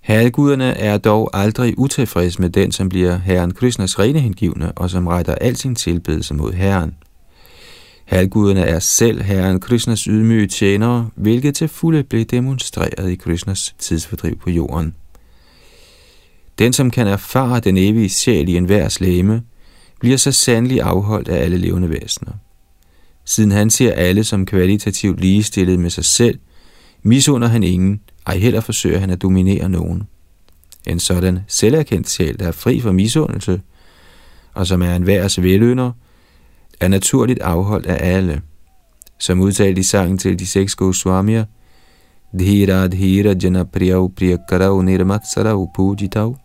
Speaker 1: Halvguderne er dog aldrig utilfredse med den, som bliver Herren Krishnas rene hengivne, og som retter al sin tilbedelse mod Herren. Halvguderne er selv Herren Krishnas ydmyge tjenere, hvilket til fulde blev demonstreret i Krishnas tidsfordriv på jorden. Den, som kan erfare den evige sjæl i enhver slæme, bliver så sandelig afholdt af alle levende væsener. Siden han ser alle som kvalitativt ligestillet med sig selv, misunder han ingen, ej heller forsøger han at dominere nogen. En sådan selverkendt sjæl, der er fri for misundelse, og som er en værs velønder, er naturligt afholdt af alle. Som udtalt i sangen til de seks Goswamier, Dhira dhira jana priyav priyakarau nirmatsarau pujitav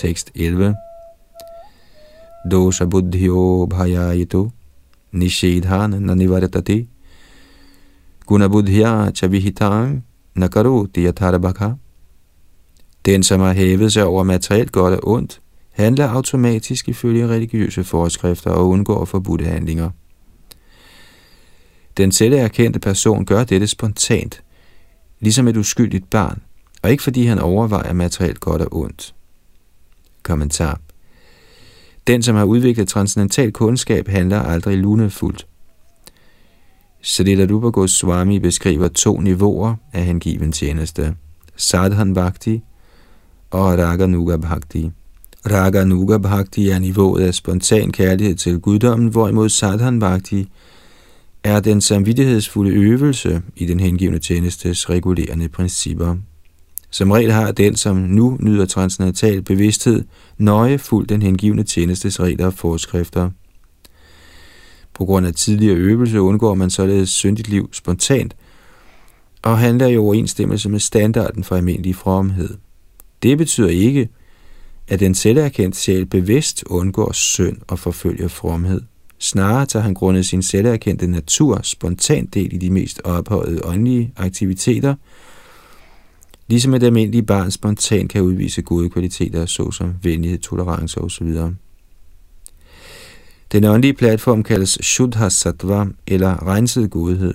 Speaker 1: Tekst 11. Dosha buddhyo bhayayito nishedhan nanivartati guna buddhya chavihitang nakaroti yatharabhaka. Den, som har hævet sig over materielt godt og ondt, handler automatisk ifølge religiøse forskrifter og undgår forbudte handlinger. Den selverkendte person gør dette spontant, ligesom et uskyldigt barn, og ikke fordi han overvejer materielt godt og ondt. Kommentar. Den, som har udviklet transcendental kundskab, handler aldrig lunefuldt. Srila Rupa Goswami beskriver to niveauer af hengiven tjeneste. Sadhan Bhakti og Raga Nuga Bhakti. Raga Nuga Bhakti er niveauet af spontan kærlighed til guddommen, hvorimod Sadhan Bhakti er den samvittighedsfulde øvelse i den hengivne tjenestes regulerende principper. Som regel har den, som nu nyder transcendental bevidsthed, nøje fuldt den hengivne tjenestes regler og forskrifter. På grund af tidligere øvelse undgår man således syndigt liv spontant, og handler i overensstemmelse med standarden for almindelig fromhed. Det betyder ikke, at den selverkendt sjæl bevidst undgår synd og forfølger fromhed. Snarere tager han grundet sin selverkendte natur spontant del i de mest ophøjede åndelige aktiviteter – Ligesom et almindeligt barn spontant kan udvise gode kvaliteter, såsom venlighed, tolerance osv. Den åndelige platform kaldes Shuddha Sattva, eller renset godhed,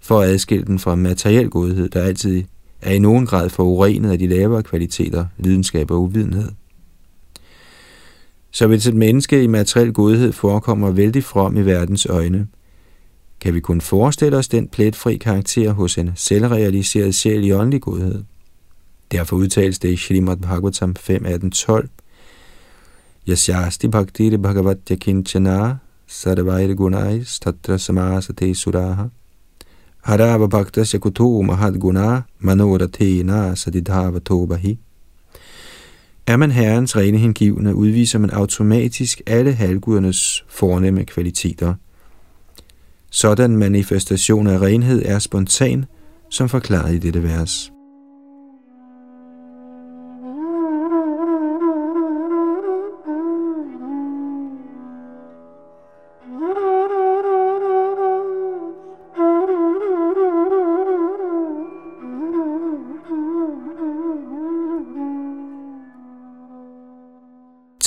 Speaker 1: for at adskille den fra materiel godhed, der altid er i nogen grad forurenet af de lavere kvaliteter, lidenskab og uvidenhed. Så hvis et menneske i materiel godhed forekommer vældig from i verdens øjne, kan vi kun forestille os den pletfri karakter hos en selvrealiseret sjæl i åndelig godhed. Derfor udtales det i Shrimad Bhagavatam 5.18.12. Yasyasti bhaktiri bhagavatya kinchana sarvair gunais tatra samasate suraha harava bhaktasya kuto mahad guna manoratena sadidhava tobahi. Er man herrens rene hengivne, udviser man automatisk alle halvgudernes fornemme kvaliteter. Sådan manifestation af renhed er spontan, som forklaret i dette vers.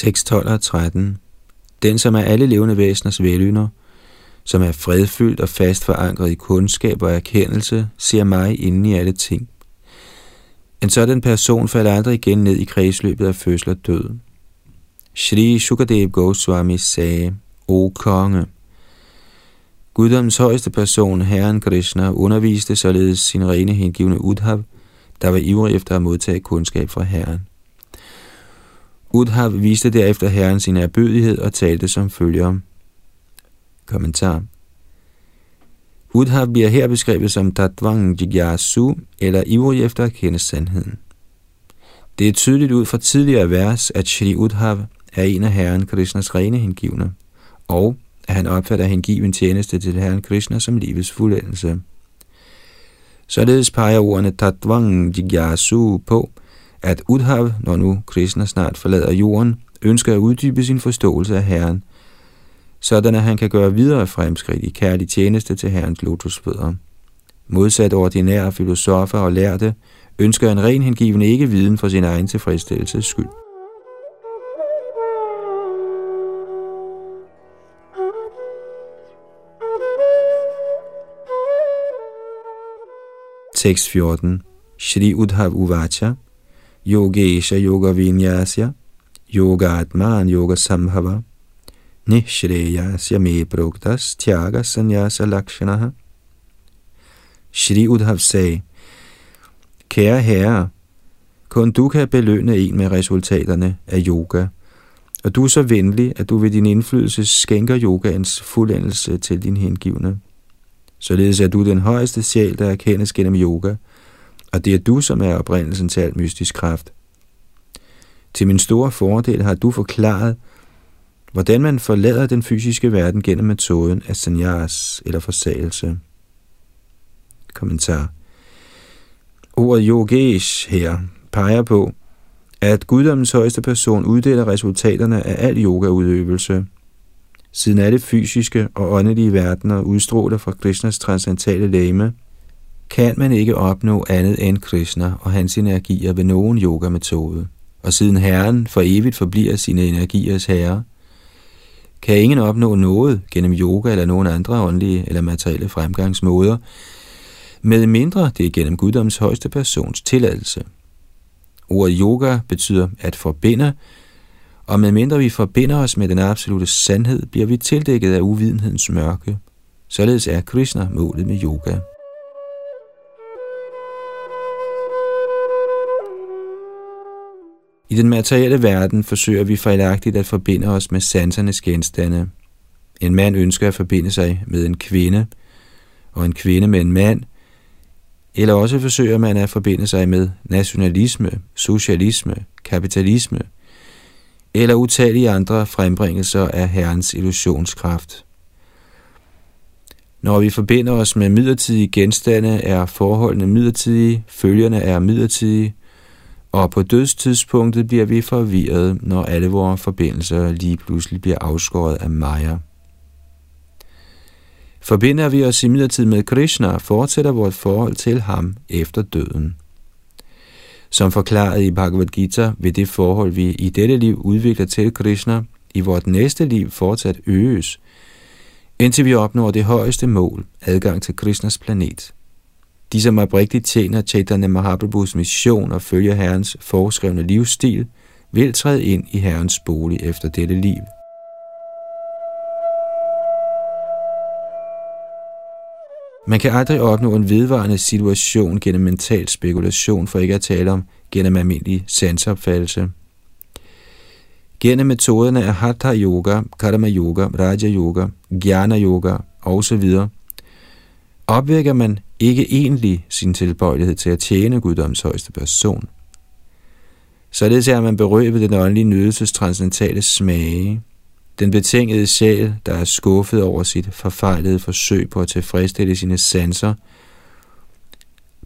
Speaker 1: Tekst 12 og 13 Den, som er alle levende væseners velynder, som er fredfyldt og fast forankret i kundskab og erkendelse, ser mig inden i alle ting. En sådan person falder aldrig igen ned i kredsløbet af fødsel og død. Shri Shukadev Goswami sagde, O konge, Guddoms højeste person, Herren Krishna, underviste således sin rene hengivne Udhav, der var ivrig efter at modtage kundskab fra Herren. Udhav viste derefter Herren sin erbødighed og talte som følger. Kommentar. Udhav bliver her beskrevet som Tatvang Jigyasu, eller ivrig efter at kende sandheden. Det er tydeligt ud fra tidligere vers, at Shri Udhav er en af Herren Krishnas rene hengivne, og at han opfatter hengiven tjeneste til Herren Krishna som livets fuldendelse. Således peger ordene Tatvang Jigyasu på, at Udhav, når nu Krishna snart forlader jorden, ønsker at uddybe sin forståelse af Herren, sådan at han kan gøre videre fremskridt i kærlig tjeneste til Herrens lotusfødder. Modsat ordinære filosofer og lærte, ønsker en ren hengivende ikke viden for sin egen tilfredsstillelses skyld. Tekst 14. Shri Udhav Uvacha Yogesha Yoga Vinyasya Yoga Atman Yoga Samhava Nishreyasya Me Proktas Tyaga Sanyasa Lakshanaha Shri Udhav sagde, Kære herre, kun du kan belønne en med resultaterne af yoga, og du er så venlig, at du ved din indflydelse skænker yogaens fuldendelse til din hengivne. Således er du den højeste sjæl, der erkendes gennem yoga, og det er du, som er oprindelsen til alt mystisk kraft. Til min store fordel har du forklaret, hvordan man forlader den fysiske verden gennem metoden af sanyas eller forsagelse. Kommentar. Ordet yogesh her peger på, at guddommens højeste person uddeler resultaterne af al yogaudøvelse – siden alle fysiske og åndelige verdener udstråler fra Krishnas transcendentale læme, kan man ikke opnå andet end Krishna og hans energier ved nogen yogametode. Og siden Herren for evigt forbliver sine energiers herre, kan ingen opnå noget gennem yoga eller nogen andre åndelige eller materielle fremgangsmåder, med mindre det er gennem guddoms højeste persons tilladelse. Ordet yoga betyder at forbinde, og medmindre vi forbinder os med den absolute sandhed, bliver vi tildækket af uvidenhedens mørke. Således er Krishna målet med yoga. I den materielle verden forsøger vi fejlagtigt at forbinde os med sansernes genstande. En mand ønsker at forbinde sig med en kvinde, og en kvinde med en mand, eller også forsøger man at forbinde sig med nationalisme, socialisme, kapitalisme – eller utallige andre frembringelser af Herrens illusionskraft. Når vi forbinder os med midlertidige genstande, er forholdene midlertidige, følgerne er midlertidige, og på dødstidspunktet bliver vi forvirret, når alle vores forbindelser lige pludselig bliver afskåret af Maya. Forbinder vi os imidlertid med Krishna, fortsætter vores forhold til ham efter døden. Som forklaret i Bhagavad Gita vil det forhold, vi i dette liv udvikler til Krishna, i vort næste liv fortsat øges, indtil vi opnår det højeste mål, adgang til Krishnas planet. De, som oprigtigt tjener Chaitanya Mahaprabhus mission og følger Herrens foreskrevne livsstil, vil træde ind i Herrens bolig efter dette liv. Man kan aldrig opnå en vedvarende situation gennem mental spekulation, for ikke at tale om gennem almindelig sansopfattelse. Gennem metoderne af Hatha Yoga, Karma Yoga, Raja Yoga, Jnana Yoga osv opvækker man ikke egentlig sin tilbøjelighed til at tjene guddoms højeste person. Således er man berøvet den åndelige nydelses transcendentale smage, den betingede sjæl, der er skuffet over sit forfejlede forsøg på at tilfredsstille sine sanser,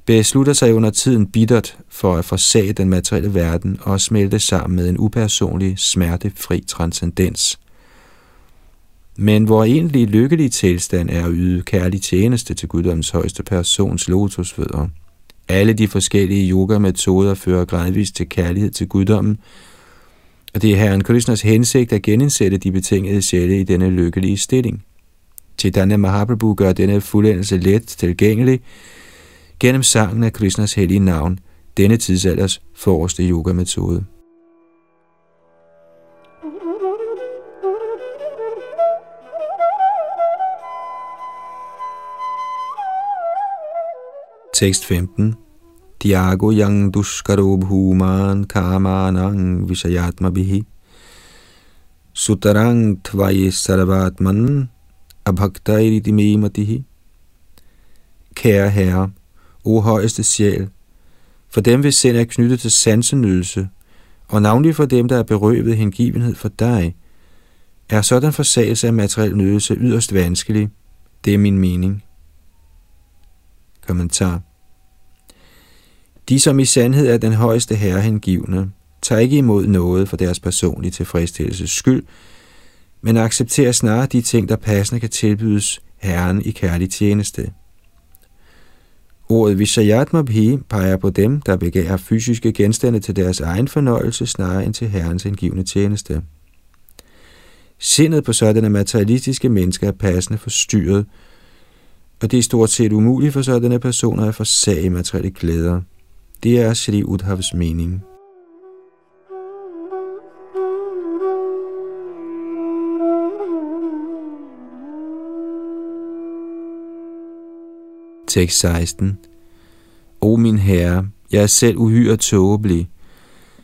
Speaker 1: beslutter sig under tiden bittert for at forsage den materielle verden og smelte sammen med en upersonlig, smertefri transcendens. Men hvor egentlig lykkelig tilstand er at yde kærlig tjeneste til guddommens højeste persons lotusfødder. Alle de forskellige yoga-metoder fører gradvist til kærlighed til guddommen, Og det er Herren Krishnas hensigt at genindsætte de betingede sjæle i denne lykkelige stilling. Chaitanya Mahaprabhu gør denne fuldendelse let tilgængelig gennem sangen af Krishnas hellige navn, denne tidsalders forreste yoga-metode. Tekst 15 Diago yang duskaro bhuman kamanang vishayatma bihi Sutarang tvaye sarvatman abhaktairi dimematihi Kære Herre, o højeste sjæl, for dem hvis sind er knyttet til sansenydelse, og navnlig for dem, der er berøvet hengivenhed for dig, er sådan forsagelse af materiel nydelse yderst vanskelig. Det er min mening. Kommentar de, som i sandhed er den højeste herre hengivne, tager ikke imod noget for deres personlige tilfredsstillelses skyld, men accepterer snarere de ting, der passende kan tilbydes Herren i kærlig tjeneste. Ordet Vishayatmabhi peger på dem, der begærer fysiske genstande til deres egen fornøjelse, snarere end til Herrens indgivende tjeneste. Sindet på sådanne materialistiske mennesker er passende forstyrret, og det er stort set umuligt for sådanne personer at forsage materielle glæder. Det er Shri Udhavs mening. Tekst 16 O min herre, jeg er selv uhyre tåbelig,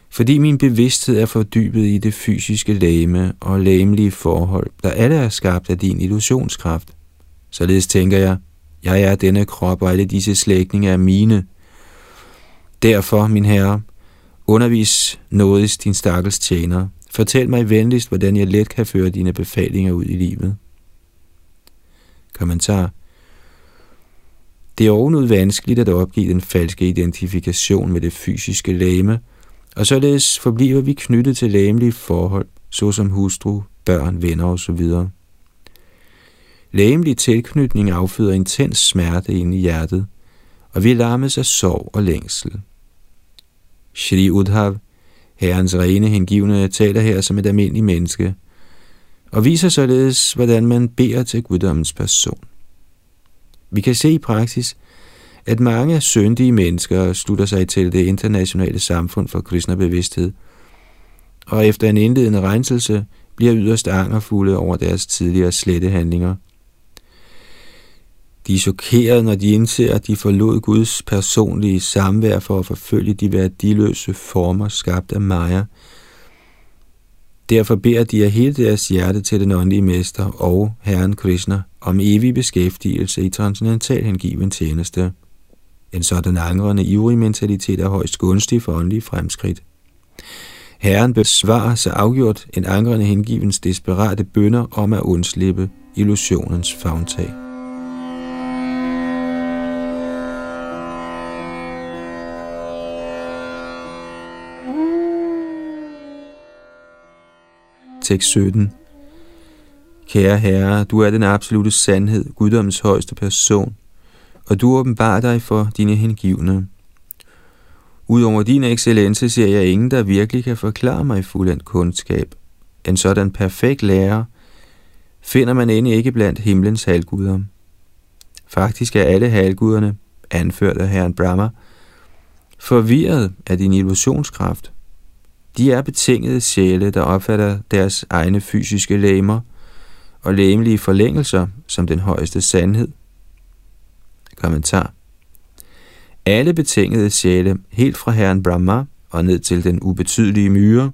Speaker 1: fordi min bevidsthed er fordybet i det fysiske læme og læmelige forhold, der alle er skabt af din illusionskraft. Således tænker jeg, jeg er denne krop, og alle disse slægtninge er mine – Derfor, min herre, undervis nådigst din stakkels tjener. Fortæl mig venligst, hvordan jeg let kan føre dine befalinger ud i livet. Kommentar. Det er ovenud vanskeligt at opgive den falske identifikation med det fysiske lame, og således forbliver vi knyttet til læmelige forhold, såsom hustru, børn, venner osv. Læmelig tilknytning afføder intens smerte inde i hjertet, og vi lammes af sorg og længsel. Shri Udhav, herrens rene hengivne, taler her som et almindeligt menneske, og viser således, hvordan man beder til guddommens person. Vi kan se i praksis, at mange syndige mennesker slutter sig til det internationale samfund for kristne bevidsthed, og efter en indledende renselse bliver yderst angerfulde over deres tidligere slette handlinger. De er chokerede, når de indser, at de forlod Guds personlige samvær for at forfølge de værdiløse former skabt af Maya. Derfor beder de af hele deres hjerte til den åndelige mester og Herren Krishna om evig beskæftigelse i transcendental hengiven tjeneste. En sådan angrende ivrig mentalitet er højst gunstig for åndelige fremskridt. Herren besvarer så afgjort en angrende hengivens desperate bønder om at undslippe illusionens fagntag. Tekst 17. Kære Herre, du er den absolute sandhed, guddommens højeste person, og du åbenbarer dig for dine hengivne. Udover din excellence ser jeg ingen, der virkelig kan forklare mig fuldendt kundskab. En sådan perfekt lærer finder man endnu ikke blandt himlens halvguder. Faktisk er alle halvguderne, anført af herren Brahma, forvirret af din illusionskraft. De er betingede sjæle, der opfatter deres egne fysiske læmer og læmelige forlængelser som den højeste sandhed. Kommentar. Alle betingede sjæle, helt fra herren Brahma og ned til den ubetydelige myre,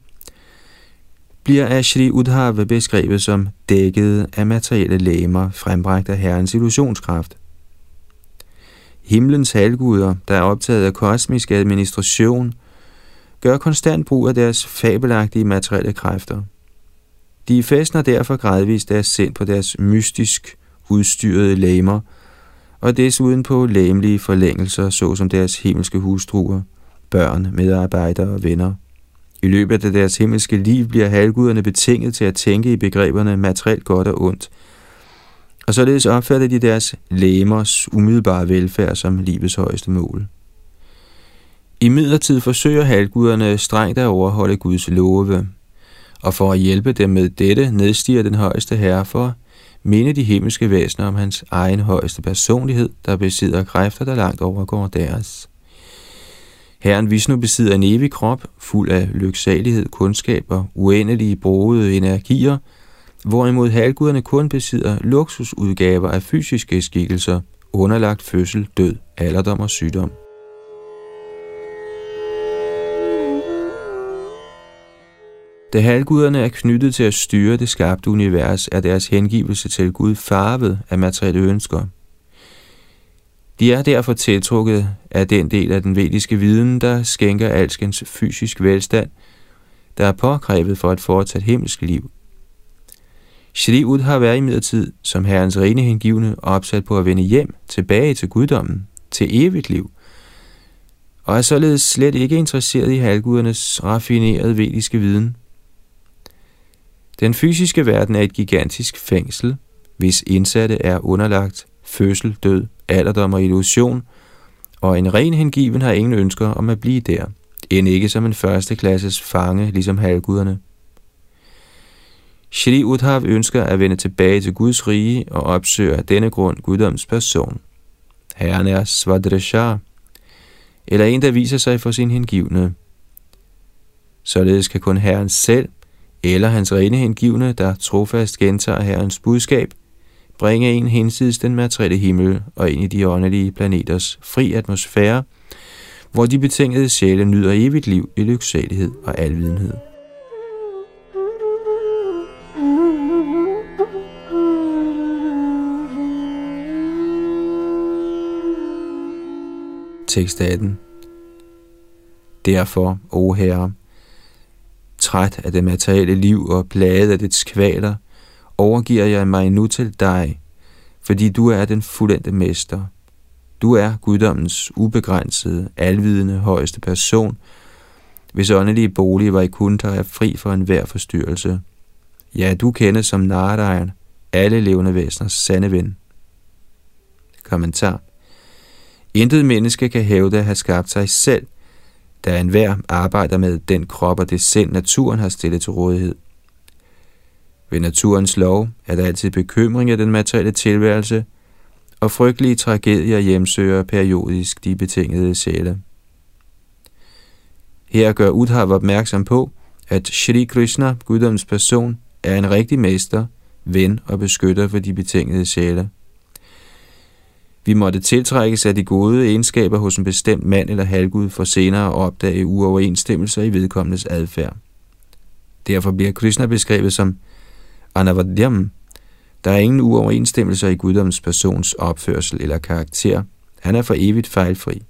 Speaker 1: bliver af Shri Udhava beskrevet som dækket af materielle læmer, frembragt af herrens illusionskraft. Himlens halvguder, der er optaget af kosmisk administration – gør konstant brug af deres fabelagtige materielle kræfter. De fæstner derfor gradvist deres sind på deres mystisk udstyrede læmer, og desuden på læmelige forlængelser, såsom deres himmelske hustruer, børn, medarbejdere og venner. I løbet af deres himmelske liv bliver halvguderne betinget til at tænke i begreberne materielt godt og ondt, og således opfatter de deres læmers umiddelbare velfærd som livets højeste mål. I midlertid forsøger halvguderne strengt at overholde Guds love. Og for at hjælpe dem med dette, nedstiger den højeste herre for minde de himmelske væsener om hans egen højeste personlighed, der besidder kræfter, der langt overgår deres. Herren Vishnu besidder en evig krop, fuld af lyksalighed, kundskab og uendelige brugede energier, hvorimod halvguderne kun besidder luksusudgaver af fysiske skikkelser, underlagt fødsel, død, alderdom og sygdom. Da halvguderne er knyttet til at styre det skabte univers, er deres hengivelse til Gud farvet af materielle ønsker. De er derfor tiltrukket af den del af den vediske viden, der skænker alskens fysisk velstand, der er påkrævet for et fortsat himmelsk liv. Shri har været i midlertid som herrens rene hengivne opsat på at vende hjem tilbage til guddommen, til evigt liv, og er således slet ikke interesseret i halvgudernes raffinerede vediske viden – den fysiske verden er et gigantisk fængsel, hvis indsatte er underlagt fødsel, død, alderdom og illusion, og en ren hengiven har ingen ønsker om at blive der, end ikke som en førsteklasses fange, ligesom halvguderne. Shri Udhav ønsker at vende tilbage til Guds rige og opsøger af denne grund guddoms person. Herren er Svadresha, eller en, der viser sig for sin hengivne. Således kan kun Herren selv eller hans rene hengivne, der trofast gentager Herrens budskab, bringe en hensides den materielle himmel og ind i de åndelige planeters fri atmosfære, hvor de betingede sjæle nyder evigt liv i lyksalighed og alvidenhed. Tekst 18 Derfor, o Herre, Træt af det materielle liv og plaget af dets kvaler, overgiver jeg mig nu til dig, fordi du er den fuldendte mester. Du er guddommens ubegrænsede, alvidende højeste person, hvis åndelige bolig var i Kunta er fri for enhver forstyrrelse. Ja, du kendes som Narayan, alle levende væseners sande ven. Kommentar. Intet menneske kan hævde at have skabt sig selv – da enhver arbejder med den krop og det sind, naturen har stillet til rådighed. Ved naturens lov er der altid bekymring af den materielle tilværelse, og frygtelige tragedier hjemsøger periodisk de betingede sjæle. Her gør Udhav opmærksom på, at Shri Krishna, guddoms person, er en rigtig mester, ven og beskytter for de betingede sjæle. Vi måtte tiltrækkes af de gode egenskaber hos en bestemt mand eller halvgud for senere at opdage uoverensstemmelser i vedkommendes adfærd. Derfor bliver Krishna beskrevet som Anavadyam. Der er ingen uoverensstemmelser i guddommens persons opførsel eller karakter. Han er for evigt fejlfri.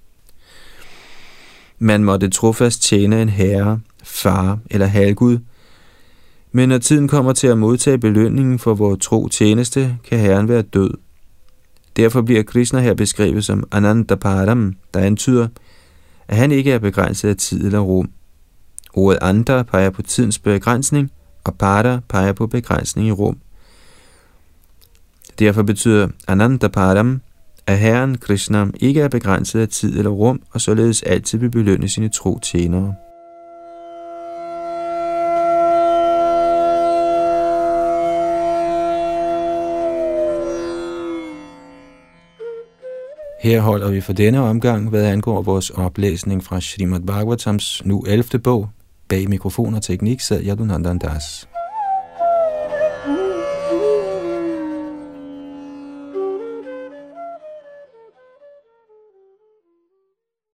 Speaker 1: Man måtte trofast tjene en herre, far eller halvgud, men når tiden kommer til at modtage belønningen for vores tro tjeneste, kan herren være død – Derfor bliver Krishna her beskrevet som Anandaparam, der antyder, at han ikke er begrænset af tid eller rum. Ordet andre peger på tidens begrænsning, og para peger på begrænsning i rum. Derfor betyder Anandaparam, at Herren Krishna ikke er begrænset af tid eller rum, og således altid vil belønne sine tro tjenere. Her holder vi for denne omgang, hvad angår vores oplæsning fra Srimad Bhagavatams nu 11. bog. Bag mikrofon og teknik sad Yadunandandas. Das.